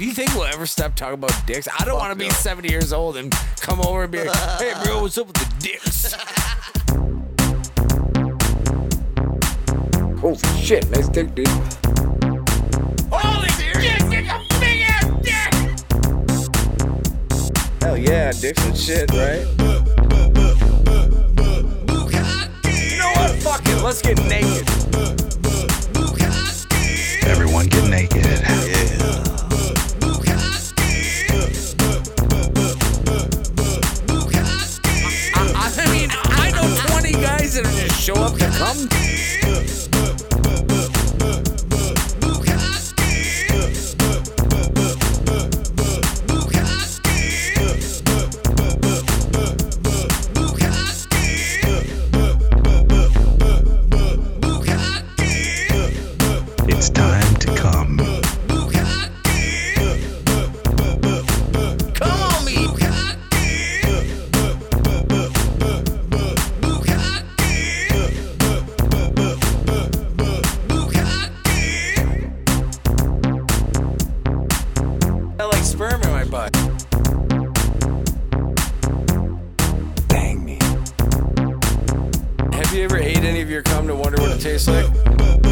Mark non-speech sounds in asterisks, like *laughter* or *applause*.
Do you think we'll ever stop talking about dicks? I don't want to be 70 years old and come over and be like, hey, bro, what's up with the dicks? *laughs* Oh shit, nice dick, dude. Holy shit, it's a big ass dick! Hell yeah, dicks and shit, right? You know what? Fuck it, let's get naked. Show up come. I like sperm in my butt. Bang me. Have you ever ate any of your cum to wonder what it tastes like?